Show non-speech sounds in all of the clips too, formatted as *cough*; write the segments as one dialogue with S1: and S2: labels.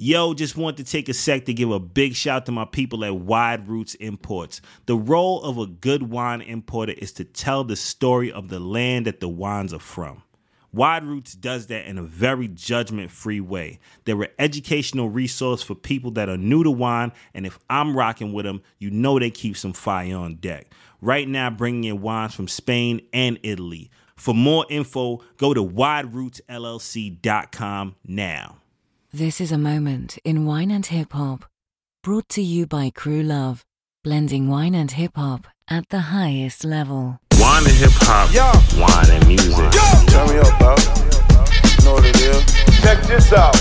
S1: Yo, just want to take a sec to give a big shout to my people at Wide Roots Imports. The role of a good wine importer is to tell the story of the land that the wines are from. Wide Roots does that in a very judgment free way. They're an educational resource for people that are new to wine, and if I'm rocking with them, you know they keep some fire on deck. Right now, bringing in wines from Spain and Italy. For more info, go to widerootsllc.com now.
S2: This is a moment in wine and hip hop, brought to you by Crew Love, blending wine and hip hop at the highest level.
S1: Wine and hip hop,
S3: Yo.
S1: wine and music.
S3: Turn me up, bro. Know what it is. Check this out.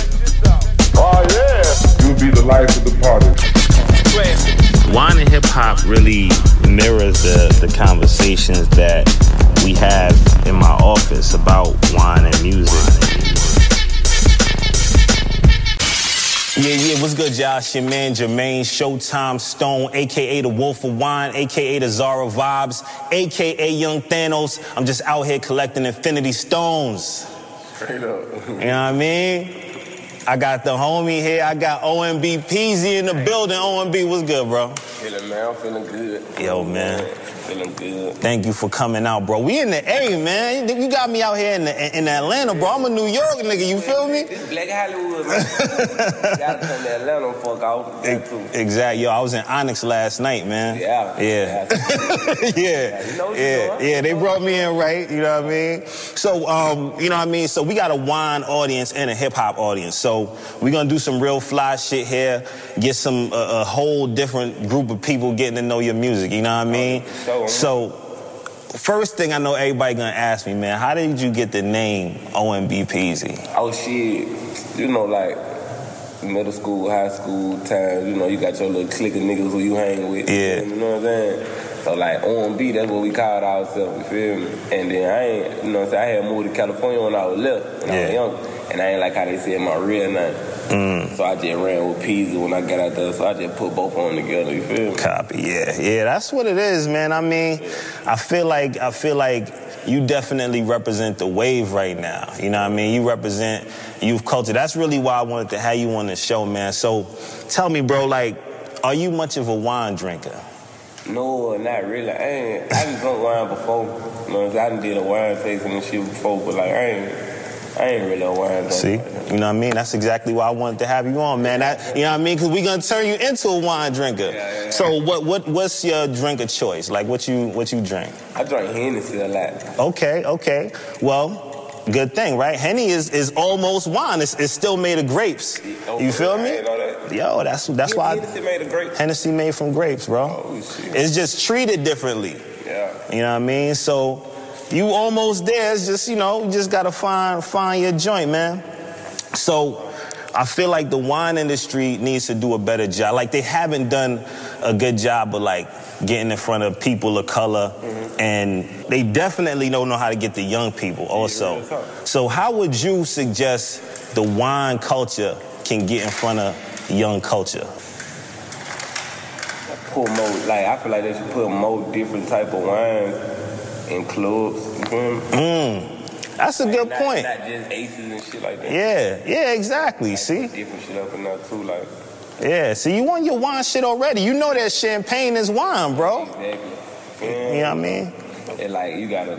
S3: Oh, yeah.
S4: You'll be the life of the party.
S1: Wine and hip hop really mirrors the, the conversations that we have in my office about wine and music. Yeah, yeah, what's good? It's your man Jermaine Showtime Stone, aka the Wolf of Wine, aka the Zara Vibes, aka Young Thanos. I'm just out here collecting Infinity Stones.
S3: Straight up.
S1: You know what I mean? I got the homie here. I got OMB Peezy in the building. OMB, what's good, bro?
S3: Feeling, man. I'm feeling good.
S1: Yo, man.
S3: Good.
S1: Thank you for coming out, bro. We in the A, man. You got me out here in, the, in Atlanta, bro. I'm a New York nigga. You feel me?
S3: This Black Hollywood, man. *laughs* Gotta come to Atlanta, fuck out.
S1: Exactly. Yo, I was in Onyx last night, man.
S3: Yeah. *laughs*
S1: Yeah. yeah.
S3: you know
S1: yeah. Yeah. They brought me in right. You know what I mean? So, um, you know what I mean? So we got a wine audience and a hip hop audience. So we're gonna do some real fly shit here. Get some uh, a whole different group of people getting to know your music. You know what I mean?
S3: so-
S1: So. First thing I know everybody gonna ask me, man, how did you get the name OMB Peezy?
S3: Oh, shit. You know, like, middle school, high school time, you know, you got your little clique of niggas who you hang with.
S1: Yeah.
S3: You know what I'm saying? So, like, OMB, that's what we called ourselves, you feel me? And then I ain't, you know what I'm saying? I had moved to California when I was little, when I was
S1: Yeah.
S3: young. And I ain't like how they said my real name.
S1: Mm.
S3: So I just ran with Peezy when I got out there. So I just put both of them together, you feel me?
S1: Copy, yeah, yeah. That's what it is, man. I mean, I feel like I feel like you definitely represent the wave right now. You know what I mean? You represent youth culture. That's really why I wanted to have you on the show, man. So, tell me, bro, like, are you much of a wine drinker?
S3: No, not really. I ain't. I done drunk wine before. You know what I'm saying? I done did a wine tasting and shit before, but like I ain't. I ain't really drinker.
S1: See, you know what I mean? That's exactly why I wanted to have you on, man. That, you know what I mean? Because we're gonna turn you into a wine drinker.
S3: Yeah, yeah, yeah.
S1: So, what what what's your drink of choice? Like, what you what you drink?
S3: I drink Hennessy a lot.
S1: Okay, okay. Well, good thing, right? Henny is, is almost wine. It's, it's still made of grapes. You feel
S3: I
S1: me?
S3: that.
S1: Yo, that's that's why
S3: Hennessy made a great.
S1: Hennessy made from grapes, bro.
S3: Oh.
S1: It's just treated differently.
S3: Yeah.
S1: You know what I mean? So you almost there. It's just, you know, you just gotta find find your joint, man. So I feel like the wine industry needs to do a better job. Like they haven't done a good job of like getting in front of people of color, mm-hmm. and they definitely don't know how to get the young people also. So how would you suggest the wine culture can get in front of young culture?
S3: Put more like I feel like they should put more different type of wines in clubs. You feel me?
S1: Mm, that's a good
S3: Not-
S1: point.
S3: Not just aces and shit like that.
S1: Yeah, yeah, exactly. See?
S3: Different shit up in there too, like
S1: Yeah, see, you want your wine shit already. You know that champagne is wine, bro.
S3: exactly.
S1: You know what I mean?
S3: And like you gotta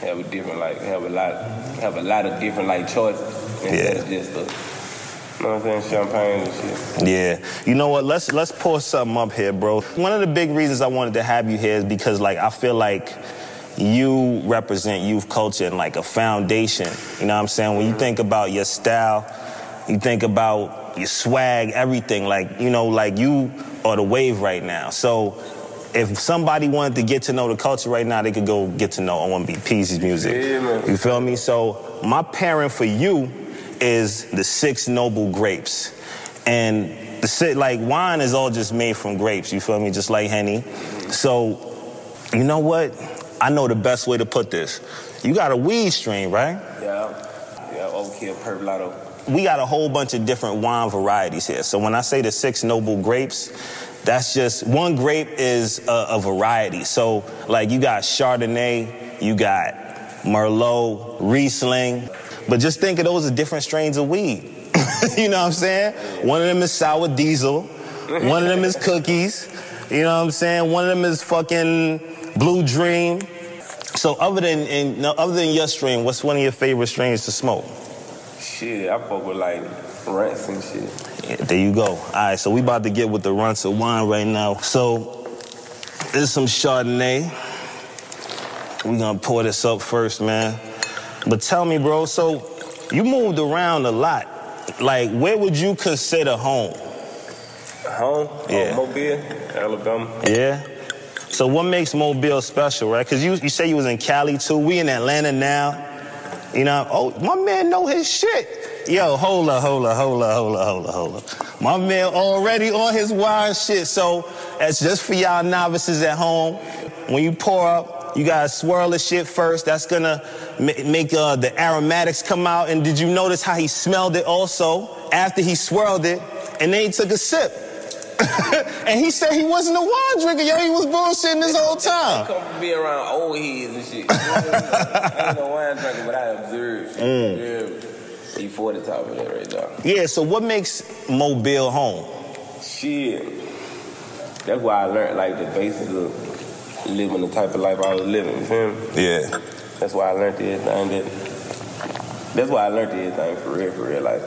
S3: have a different like have a lot have a lot of different like choices instead of
S1: Yeah.
S3: just the you know what champagne and shit.
S1: Yeah. You know what? Let's let's pour something up here, bro. One of the big reasons I wanted to have you here is because like I feel like you represent youth culture and like a foundation. You know what I'm saying? When you mm-hmm. think about your style, you think about your swag, everything, like, you know, like you are the wave right now. So if somebody wanted to get to know the culture right now, they could go get to know OMB Peezy's music.
S3: Yeah.
S1: You feel me? So my parent for you is the six noble grapes. And the si- like wine is all just made from grapes, you feel me? Just like Henny. So, you know what? I know the best way to put this. You got a weed strain, right?
S3: Yeah. Yeah, overkill pergolato.
S1: we got a whole bunch of different wine varieties here. So when I say the six noble grapes, that's just one grape is a, a variety. So like you got Chardonnay, you got Merlot, Riesling, but just think of those as different strains of weed. *laughs* you know what I'm saying? One of them is sour diesel. One of them is cookies. You know what I'm saying? One of them is fucking blue dream. So other than in, other than your strain, what's one of your favorite strains to smoke?
S3: Shit, I fuck with like Runtz and shit.
S1: Yeah, there you go. All right, so we about to get with the Runtz of wine right now. So there's some Chardonnay. We gonna pour this up first, man. But tell me, bro. So you moved around a lot. Like, where would you consider home?
S3: Home?
S1: Yeah.
S3: Oh, Mobile, Alabama.
S1: Yeah. So what makes Mobile special, right? Because you, you say you was in Cali too. We in Atlanta now. You know, oh, my man know his shit. Yo, hold up, hold up, hold up, hold up, hold up, hold up. My man already on his wine shit. So that's just for y'all novices at home. When you pour up, you gotta swirl the shit first. That's gonna ma- make uh, the aromatics come out. And did you notice how he smelled it also after he swirled it? And then he took a sip. *laughs* and he said he wasn't a wine drinker, yo. He was bullshitting this whole
S3: I
S1: time.
S3: come from being around old heads and shit. You *laughs* know? I ain't no wine drinker, but I observe.
S1: Mm.
S3: Yeah. He 40 top of that right there.
S1: Yeah, so what makes Mobile home?
S3: Shit. That's why I learned like the basics of living the type of life I was living. You feel me?
S1: Yeah.
S3: That's why I learned everything that. That's why I learned everything for real, for real. Like,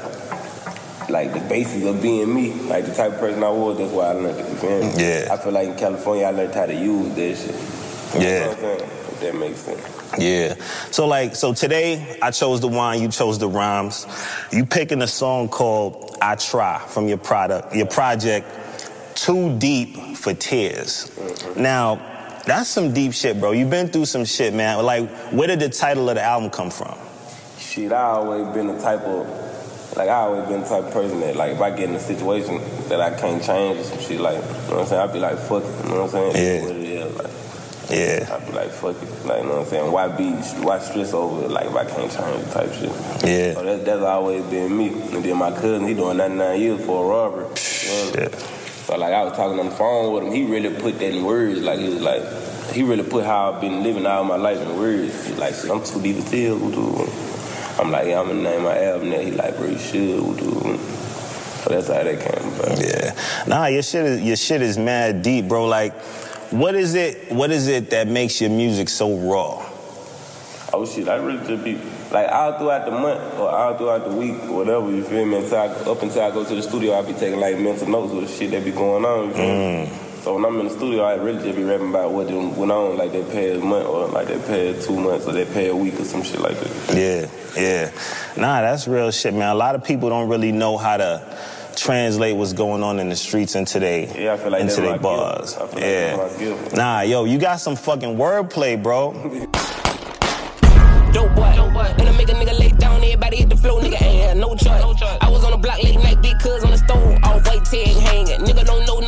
S3: like the basics of being me, like the type of person I was. That's why I learned it. You feel me?
S1: Yeah.
S3: I feel like in California, I learned how to use that shit. You
S1: Yeah.
S3: know what I'm saying? If that makes sense.
S1: Yeah. So like, so today I chose the wine, you chose the rhymes. You picking a song called I Try from your product, your project, Too Deep for Tears. Mm-hmm. Now, that's some deep shit, bro. You've been through some shit, man. Like, where did the title of the album come from?
S3: Shit, I always been the type of, like, I always been the type of person that, like, if I get in a situation that I can't change or some shit, like, you know what I'm saying? I'd be like, fuck it, you know what I'm saying?
S1: Yeah.
S3: What it is, like,
S1: Yeah.
S3: I'd be like, fuck it, like, you know what I'm saying? Why be, why stress over it, like, if I can't change type shit?
S1: Yeah.
S3: So that, that's always been me. And then my cousin, he doing 99 years for a robbery. you know? So like I was talking on the phone with him, he really put that in words. Like he was like, he really put how I've been living all my life in words. Like, I'm too deep to tell. I'm like, yeah, I'm gonna name my album that. He like, bro, you should. Dude. So that's how that came about.
S1: Yeah. Nah, your shit is your shit is mad deep, bro. Like, what is it? What is it that makes your music so raw?
S3: Oh shit, I really just be like all throughout the month or all throughout the week whatever. You feel me? Until I, up until I go to the studio, I be taking like mental notes of the shit that be going on. You feel me? Mm. So when I'm in the studio, I really just be rapping about what done went on like that past month or like that past two months or that past week or some shit like that.
S1: Yeah, yeah. Nah, that's real shit, man. A lot of people don't really know how to translate what's going on in the streets into they
S3: Yeah, I feel like
S1: into
S3: that's
S1: they bars.
S3: I feel like
S1: yeah.
S3: that's.
S1: Nah, yo, you got some fucking wordplay, bro. *laughs*
S5: Dope boy. When I make a nigga lay down, everybody hit the floor, nigga ain't had no choice. I was on the block late night, big cuz on the stove, all white tag hanging. Nigga don't know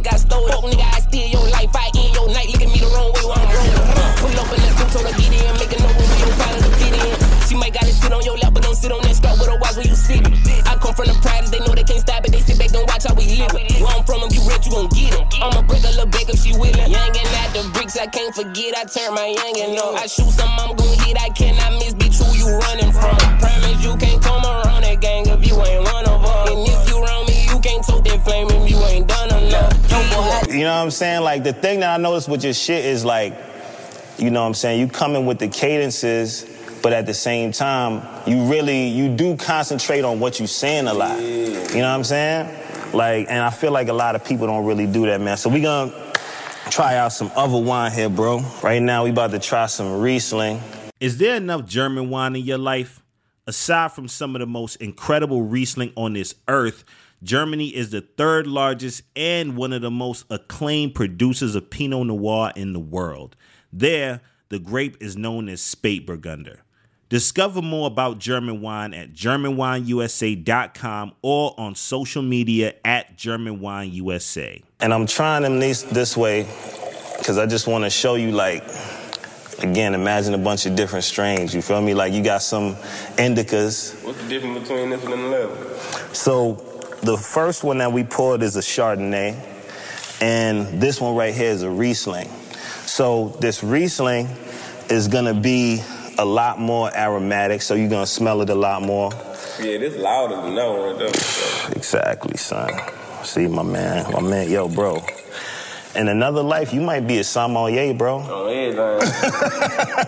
S5: nothing here, probably think I stole it. Fuck nigga, I steal your life, I end your night. Look at me the wrong way while I'm rolling. Pull up and let them told her get in, make a no we don't probably to fit in. She might gotta sit on your lap, but don't sit on that scout with her watch when you sit. I come from the pride, they know they can't stop it. They sit back and watch how we live. Where I'm from, if you rich, you gon' get it. I'ma break a little back if she willin'. Young and at the bricks, I can't forget. I turn my youngin' up. I shoot some, I'm gon' hit. I cannot miss, bitch, who you running from? Promise you can't come around that gang if you ain't one of us. You
S1: know what I'm saying? Like the thing that I noticed with your shit is like, you know what I'm saying, you coming with the cadences, but at the same time, you really you do concentrate on what you saying a lot. You know what I'm saying? Like, and I feel like a lot of people don't really do that, man. So we gonna try out some other wine here, bro. Right now we about to try some Riesling.
S6: Is there enough German wine in your life? Aside from some of the most incredible Riesling on this earth, Germany is the third largest and one of the most acclaimed producers of Pinot Noir in the world. There, the grape is known as Spätburgunder. Discover more about German wine at GermanWineUSA.com or on social media at GermanWineUSA.
S1: And I'm trying them this this way because I just want to show you like again, imagine a bunch of different strains. You feel me? Like you got some indicas.
S3: What's the difference between this one and the left?
S1: So the first one that we poured is a Chardonnay, and this one right here is a Riesling. So this Riesling is gonna be a lot more aromatic, so you're gonna smell it a lot more.
S3: Yeah, this louder than that one right there.
S1: Exactly, son. See, my man, my man, yo, bro. In another life, you might be a sommelier, bro.
S3: on everything. *laughs*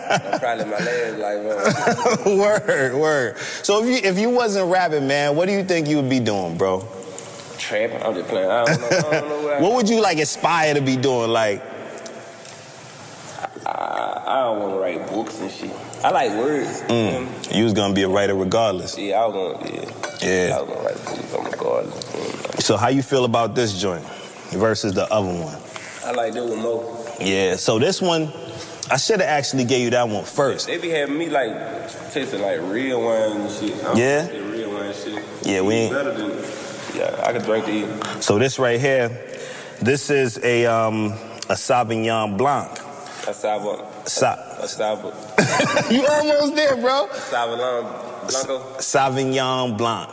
S3: That's probably my last life, man. *laughs*
S1: word, word. So if you if you wasn't rapping, man, what do you think you would be doing, bro?
S3: Trapping. I'm just playing. I don't know. I don't know what
S1: What would you like aspire to be doing? Like,
S3: I, I don't want to write books and shit. I like words. Mm.
S1: you was gonna be a writer regardless.
S3: Yeah, I was gonna. Yeah.
S1: Yeah.
S3: I was gonna write books. Regardless.
S1: So how you feel about this joint versus the other one?
S3: I like this one more.
S1: Yeah. So this one, I should have actually gave you that one first.
S3: They be having me like tasting like real wine and shit.
S1: Yeah?
S3: Real wine shit.
S1: Yeah, we ain't-
S3: better than. Yeah, I could drink these.
S1: So this right here, this is a um a Sauvignon Blanc.
S3: A Sava.
S1: Sa-
S3: A Sava. *laughs*
S1: you almost there, bro.
S3: A Savalon Blanco.
S1: Sauvignon Blanc.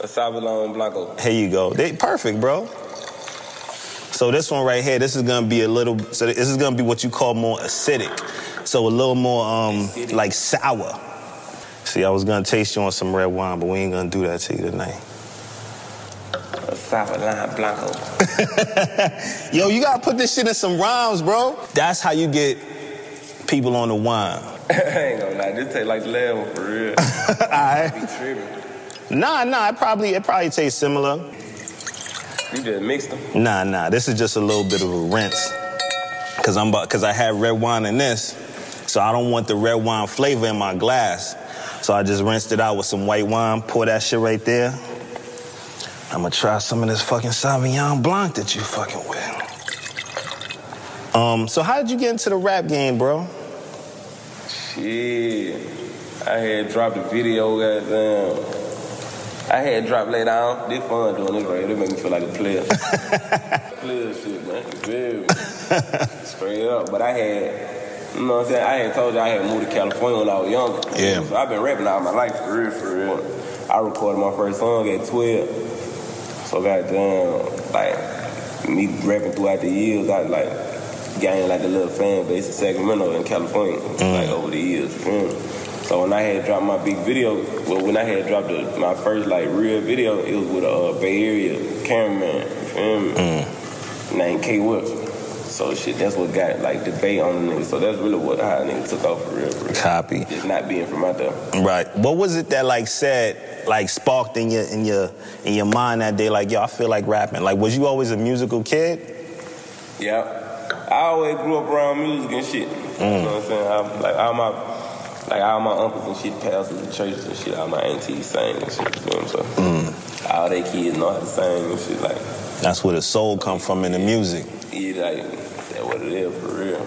S3: A Savalon Blanco.
S1: Here you go. They perfect, bro. So this one right here, this is gonna be a little. So this is gonna be what you call more acidic. So a little more um like sour. See, I was gonna taste you on some red wine, but we ain't gonna do that to you tonight.
S3: A Savalon Blanco. *laughs*
S1: Yo, you gotta put this shit in some rhymes, bro. That's how you get people on the wine. *laughs*
S3: I ain't gonna lie. This taste like the last one for real. *laughs* Be tripping.
S1: Nah, nah, it probably it probably tastes similar.
S3: You just mixed them.
S1: Nah, nah, this is just a little bit of a rinse. Cause I'm about, cause I had red wine in this, so I don't want the red wine flavor in my glass. So I just rinsed it out with some white wine, pour that shit right there. I'm gonna try some of this fucking Sauvignon Blanc that you fucking with. Um, so how did you get into the rap game, bro?
S3: Shit. I had dropped a video, goddamn. I had dropped lay down. This fun doing this right. It make me feel like a player. *laughs* player shit, man. Very straight up. But I had, you know what I'm saying? I had told you I had moved to California when I was younger.
S1: Yeah.
S3: So I've been rapping all my life for real, for real. I recorded my first song at 12. So goddamn, like me rapping throughout the years, I like gained like a little fan base in Sacramento and California, like mm. over the years. You me? So when I had dropped my big video, well, when I had dropped the, my first like real video, it was with a uh, Bay Area cameraman, you feel me? Named K Whips. So shit, that's what got like debate on the nigga. So that's really what how nigga took off for real, for real.
S1: Copy.
S3: Just not being from out there.
S1: Right. What was it that like said, like sparked in your in your in your mind that day? Like, yo, I feel like rapping. Like, was you always a musical kid?
S3: Yeah. I always grew up around music and shit. You know what I'm saying? I, like all my like all my uncles and shit, pastors and churches and shit, all my aunties sang and shit, you feel me? So mm. all they kids know how to sing and shit, like
S1: That's where the soul come from in the music.
S3: yeah, like that what it is for real.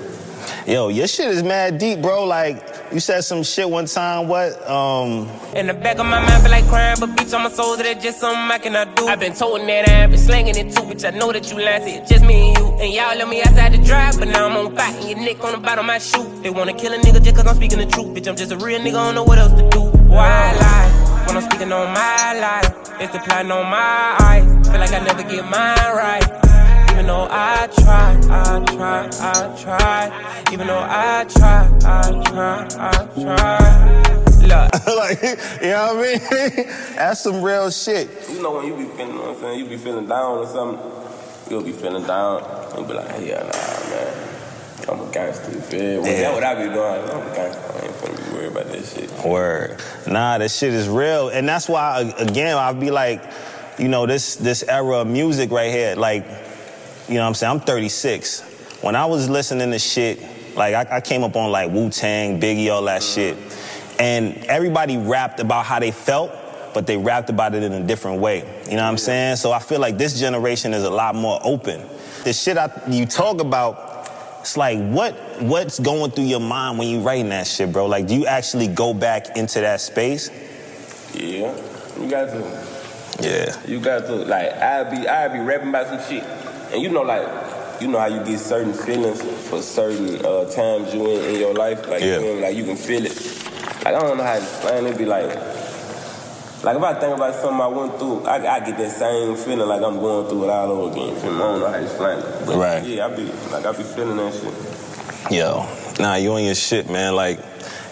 S1: Yo, your shit is mad deep, bro. Like, you said some shit one time. What? Um,
S5: In the back of my mind, feel like crying, but bitch, on my soul, that just something I cannot do. I've been told that I've been slanging it too, bitch. I know that you lying, it's just me and you. And y'all let me outside the drive, but now I'm on fire. And your neck on the bottom of my shoe. They wanna kill a nigga just cause I'm speaking the truth. Bitch, I'm just a real nigga, I don't know what else to do. Why lie? When I'm speaking on my life, it's the plotting on my eyes. Feel like I never get mine right. Even though I try, I try, I try. Even though I try, I try, I try. Look. *laughs*
S1: like, you know what I mean? *laughs* That's some real shit.
S3: You know when you be feeling, you know what I'm saying, you be feeling down or something, you'll be feeling down, and be like, yeah, nah, man. I'm a gangster, you feel me?
S1: Yeah.
S3: That's what I be doing. I'm a gangster. I ain't finna be worried about this shit.
S1: Word. Nah, that shit is real, and that's why again I'll be like, you know, this this era of music right here, like, you know, what I'm saying I'm 36. When I was listening to shit, like I, I came up on like Wu Tang, Biggie, all that uh-huh. shit, and everybody rapped about how they felt, but they rapped about it in a different way. You know what I'm saying? So I feel like this generation is a lot more open. The shit I, you talk about. It's like what what's going through your mind when you writing that shit, bro? Like, do you actually go back into that space?
S3: Yeah, you got to.
S1: Yeah.
S3: You got to like I be I be rapping about some shit, and you know like you know how you get certain feelings for certain uh, times you in in your life, like
S1: Yeah.
S3: you me? like you can feel it. Like I don't know how to explain it. Be like, like if I think about something I went through, I, I get that same feeling like I'm going through it all over again. Feel me? I don't know how to explain it. But
S1: Right.
S3: Yeah, I be like I be feeling that shit.
S1: Yo, nah, you on your shit, man. Like,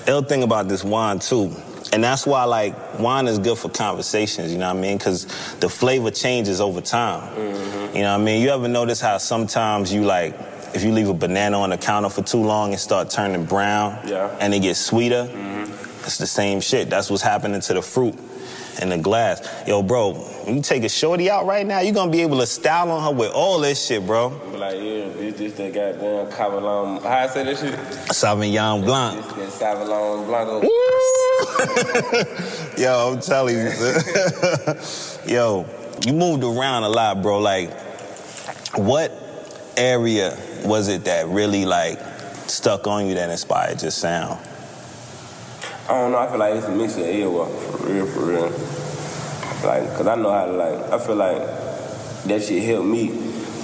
S1: ill thing about this wine too. And that's why like wine is good for conversations, you know what I mean? Cause the flavor changes over time.
S3: Mm-hmm.
S1: You know what I mean? You ever notice how sometimes you like, if you leave a banana on the counter for too long, it start turning brown
S3: Yeah.
S1: and it gets sweeter? mm-hmm. It's the same shit. That's what's happening to the fruit in the glass. Yo, bro, when you take a shorty out right now, you're gonna be able to style on her with all this shit, bro.
S3: Like, yeah, bitch, this that goddamn Cavalon. How I say that shit?
S1: Sauvignon Blanc.
S3: This that Savalon Blanco. *laughs*
S1: Yo, I'm telling you. *laughs* Yo, you moved around a lot, bro. Like, what area was it that really like stuck on you that inspired your sound?
S3: I don't know. I feel like it's a mix of everywhere, for real, for real. Like, cause I know how to like. I feel like that shit helped me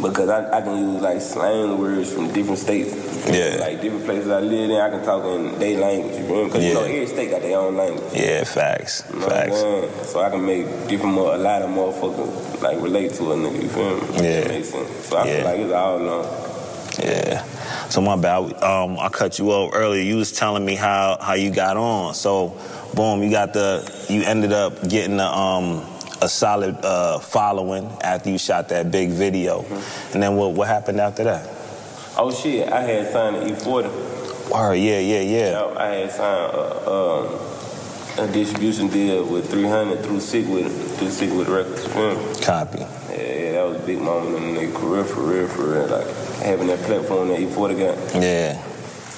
S3: because I, I can use like slang words from different states. You feel me?
S1: Yeah.
S3: Like different places I live in, I can talk in their language. You feel me? Cause you know every state got their own language.
S1: Yeah, facts,
S3: You know
S1: facts.
S3: So I can make different, mo- a lot of motherfuckers like relate to a nigga. You feel me?
S1: Yeah.
S3: That makes sense. So I
S1: Yeah.
S3: feel like it's all known.
S1: Yeah. So my bad. Um, I cut you off earlier. You was telling me how how you got on. So, boom, you got the. You ended up getting a um a solid uh, following after you shot that big video, and then what what happened after that?
S3: Oh shit, I had signed an E40.
S1: Word, yeah, yeah, yeah.
S3: I had signed a, um, a distribution deal with 300 through Sick Wid It, through Sick Wid It Records. Me?
S1: Copy.
S3: Yeah, yeah, that was a big moment in their career, for real, for real. Like having that platform that E40 got.
S1: Yeah.
S3: Yeah,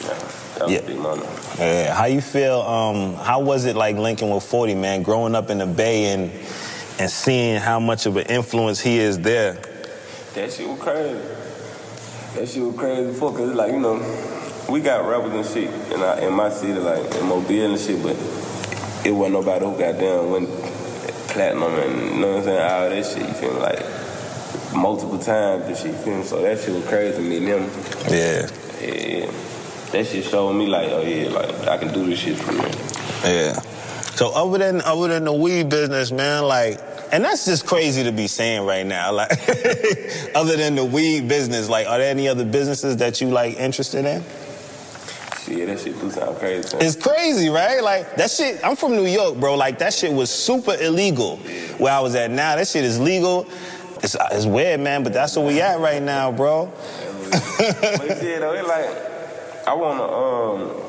S3: that was
S1: Yeah.
S3: a big moment.
S1: Yeah. How you feel? Um, how was it like linking with Forty Man, growing up in the Bay and and seeing how much of an influence he is there?
S3: That shit was crazy. That shit was crazy for cause it's like, you know, we got rappers and shit in, our, in my city, like in Mobile and shit, but it wasn't nobody who got down went platinum and you know what I'm saying, all that shit, you feel me? Like multiple times and shit, you feel me? So that shit was crazy to me, them.
S1: Yeah.
S3: Yeah. That shit showed me like, oh yeah, like I can do this shit for real.
S1: Yeah. So other than other than the weed business, man, like, and that's just crazy to be saying right now. Like, *laughs* other than the weed business, like, are there any other businesses that you like interested in?
S3: Shit, that shit do sound crazy.
S1: It's crazy, right? Like that shit. I'm from New York, bro. Like that shit was super illegal where I was at. Now that shit is legal. It's, it's weird, man, but that's where we at right now, bro.
S3: but yeah, though, it like I wanna um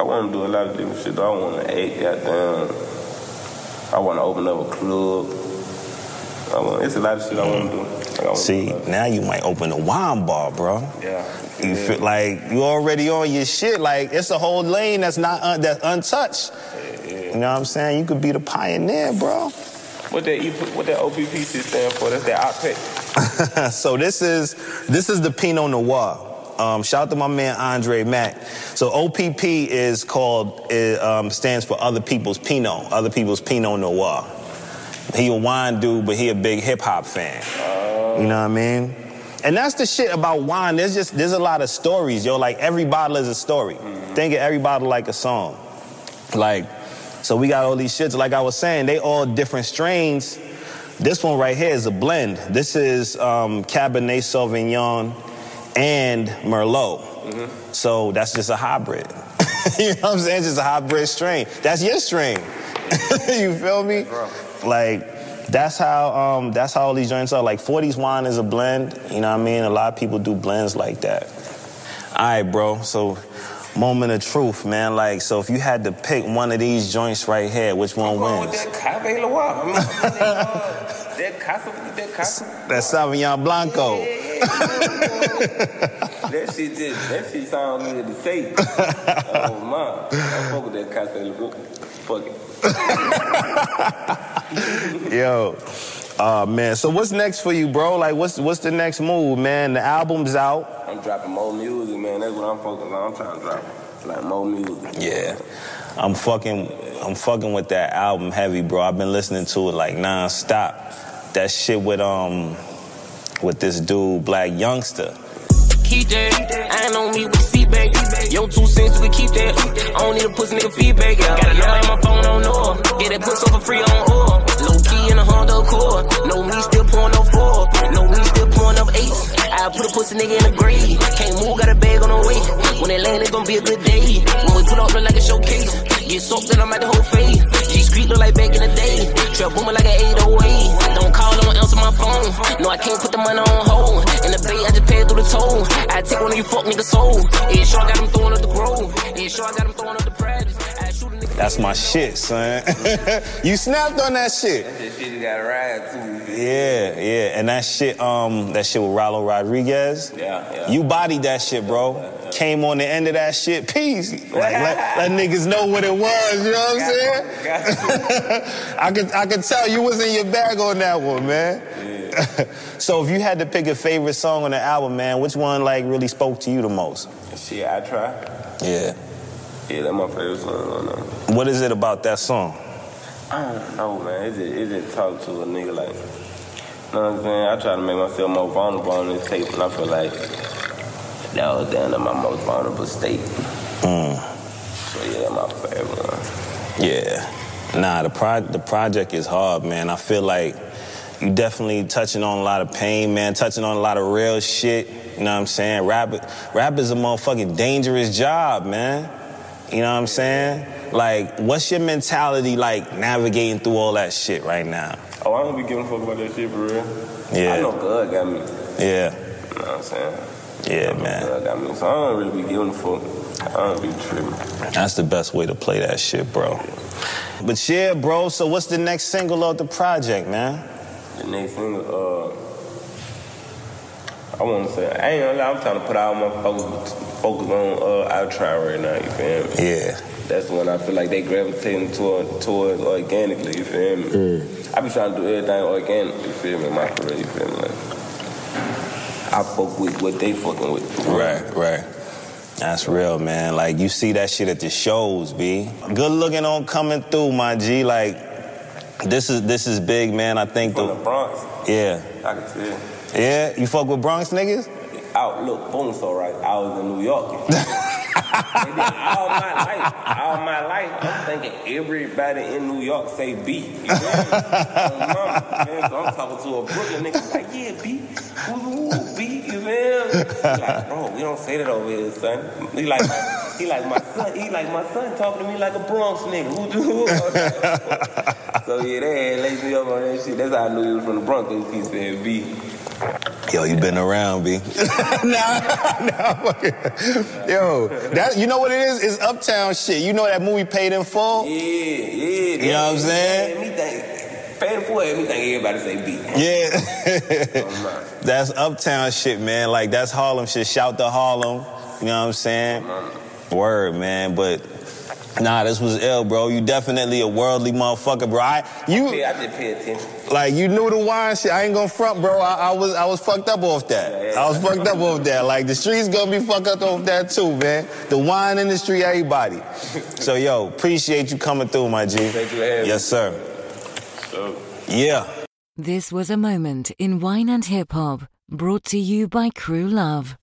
S3: I wanna do a lot of different shit. Though. I wanna act, goddamn. I wanna open up a club. Want, it's a lot of shit I wanna do. Like, wanna
S1: See,
S3: do
S1: now you might open a wine bar, bro.
S3: yeah.
S1: You feel like you already on your shit. Like it's a whole lane that's not un- that's untouched. You know what I'm saying? You could be the pioneer, bro.
S3: What that what that OPP shit stand for? That's that OPEC. *laughs*
S1: so this is this is the Pinot Noir. Um, shout out to my man Andre Mack. So OPP is called it um, stands for other people's Pinot, other people's Pinot Noir. He a wine dude, but he a big hip hop fan. You know what I mean? And that's the shit about wine. There's just there's a lot of stories, yo. Like every bottle is a story. Think of every bottle like a song. Like, so we got all these shits. Like I was saying, they all different strains. This one right here is a blend. This is um, Cabernet Sauvignon and Merlot. So that's just a hybrid. *laughs* you know what I'm saying? Just a hybrid strain. That's your strain. *laughs* you feel me? Like that's how um, that's how all these joints are. Like 40s wine is a blend. You know what I mean? A lot of people do blends like that. All right, bro. So moment of truth, man. Like so, if you had to pick one of these joints right here, which one
S3: Going with
S1: wins?
S3: that Cave Loire. I mean, uh, that Casa, that Casa.
S1: That Sauvignon Blanco.
S3: That shit just, that shit sounds good to say. *laughs* oh my, I fuck with that Casa Loire. Fuck it. *laughs*
S1: Yo. Uh man, so what's next for you, bro? Like what's what's the next move, man? The album's out.
S3: I'm dropping more music, man. That's what I'm focused on. I'm trying to drop like more music.
S1: Yeah. I'm fucking I'm fucking with that album heavy, bro. I've been listening to it like non-stop. That shit with um with this dude, Blac Youngsta.
S5: keep that. I ain't on me with feedback. Yo, two cents, we keep that. I don't need a pussy nigga feedback. Got a number in my phone, don't know her. Get that pussy for free on oil. Low key in a Honda Accord. No me still pouring up four. No me still pouring up eight. I put a pussy nigga in the grave. Can't move, got a bag on the way. When it land, it's gonna be a good day. When we put up, look like a showcase. Get soaked and I'm at the whole face. G Street look like back in the day. Trap booming like an 808. Don't call, don't answer my phone. No, I can't put the money on hold. The toll. I take one of you fuck niggas soul. Yeah, sure I got him throwing up the grove. Yeah, sure I got him throwing up the practice. I shoot a nigga.
S1: That's my shit, son. *laughs* you snapped on that shit.
S3: That shit you gotta ride too.
S1: Yeah, yeah, and that shit, um, that shit with Rylo Rodriguez.
S3: Yeah, yeah.
S1: You bodied that shit, bro. Came on the end of that shit, peace. Like let, *laughs* let niggas know what it was. You know what I'm saying? *laughs* I could, I could tell you was in your bag on that one, man. *laughs* so if you had to pick a favorite song on the album, man, which one like really spoke to you the most?
S3: Shit, I try.
S1: Yeah.
S3: Yeah, that's my favorite song.
S1: What is it about that song?
S3: I don't know, man. It just, it just talk to a nigga like, you know what I'm saying? I try to make myself more vulnerable on this tape, and I feel like that was down to my most vulnerable state.
S1: Mm.
S3: So yeah, that's my favorite one.
S1: Yeah. Nah, the pro- the project is hard, man. I feel like you definitely touching on a lot of pain, man, touching on a lot of real shit. You know what I'm saying? Rap, rap is a motherfucking dangerous job, man. You know what I'm saying? Like, what's your mentality like navigating through all that shit right now?
S3: Oh, I don't be giving a fuck about that shit for real.
S1: Yeah.
S3: I know God got me.
S1: Yeah,
S3: You know what I'm saying?
S1: yeah, man.
S3: God got me. So I don't really be giving a fuck. I don't be tripping.
S1: That's the best way to play that shit, bro. But yeah, bro, so what's the next single of the project, man?
S3: The next thing, uh, I want to say, I ain't gonna lie, I'm trying to put all my focus, focus on uh, try right now, you feel me?
S1: Yeah.
S3: That's when I feel like they gravitating toward, towards organically, you feel me? I be trying to do everything organic, you feel me, my career, you feel me? Like, I fuck with what they fucking with.
S1: Right, right. That's real, man. Like you see that shit at the shows, B. Good looking on coming through, my G. Like this is this is big, man. I think
S3: From the
S1: the
S3: Bronx,
S1: yeah,
S3: I can tell.
S1: yeah. You fuck with Bronx niggas?
S3: Out, look, boom, so right. I was in New York. *laughs* All my life, all my life, I'm thinking everybody in New York say B. You? *laughs* Oh, mama, man, so I'm talking to a Brooklyn nigga like, yeah, B, woo, woo, B, you feel me? He like, bro, we don't say that over here, son. He like, he like my son, he like my son talking to me like a Bronx nigga. Who do? so yeah, they laid me up on that shit. That's how I knew he was from the Bronx. He said B.
S1: Yo, you been around, B. *laughs* nah, nah, fucking- Yo, that you know what it is? It's uptown shit. You know that movie Paid in Full?
S3: Yeah, yeah.
S1: You know what I'm saying?
S3: Me think, pay the fool, me think everybody say B.
S1: Yeah.
S3: Oh. *laughs*
S1: That's uptown shit, man. Like that's Harlem shit. Shout to Harlem. You know what I'm saying? Word, man. But nah, this was ill, bro. You definitely a worldly motherfucker, bro. I you
S3: Yeah, I just pay attention.
S1: like you knew the wine shit. I ain't gonna front, bro. I, I was I was fucked up off that. I was fucked up off that. Like the streets gonna be fucked up off that too, man. The wine industry, everybody. *laughs* So yo, appreciate you coming through, my G.
S3: Thank you for.
S1: Yes, sir.
S3: So.
S1: Yeah.
S2: This was a moment in wine and hip hop brought to you by Crew Love.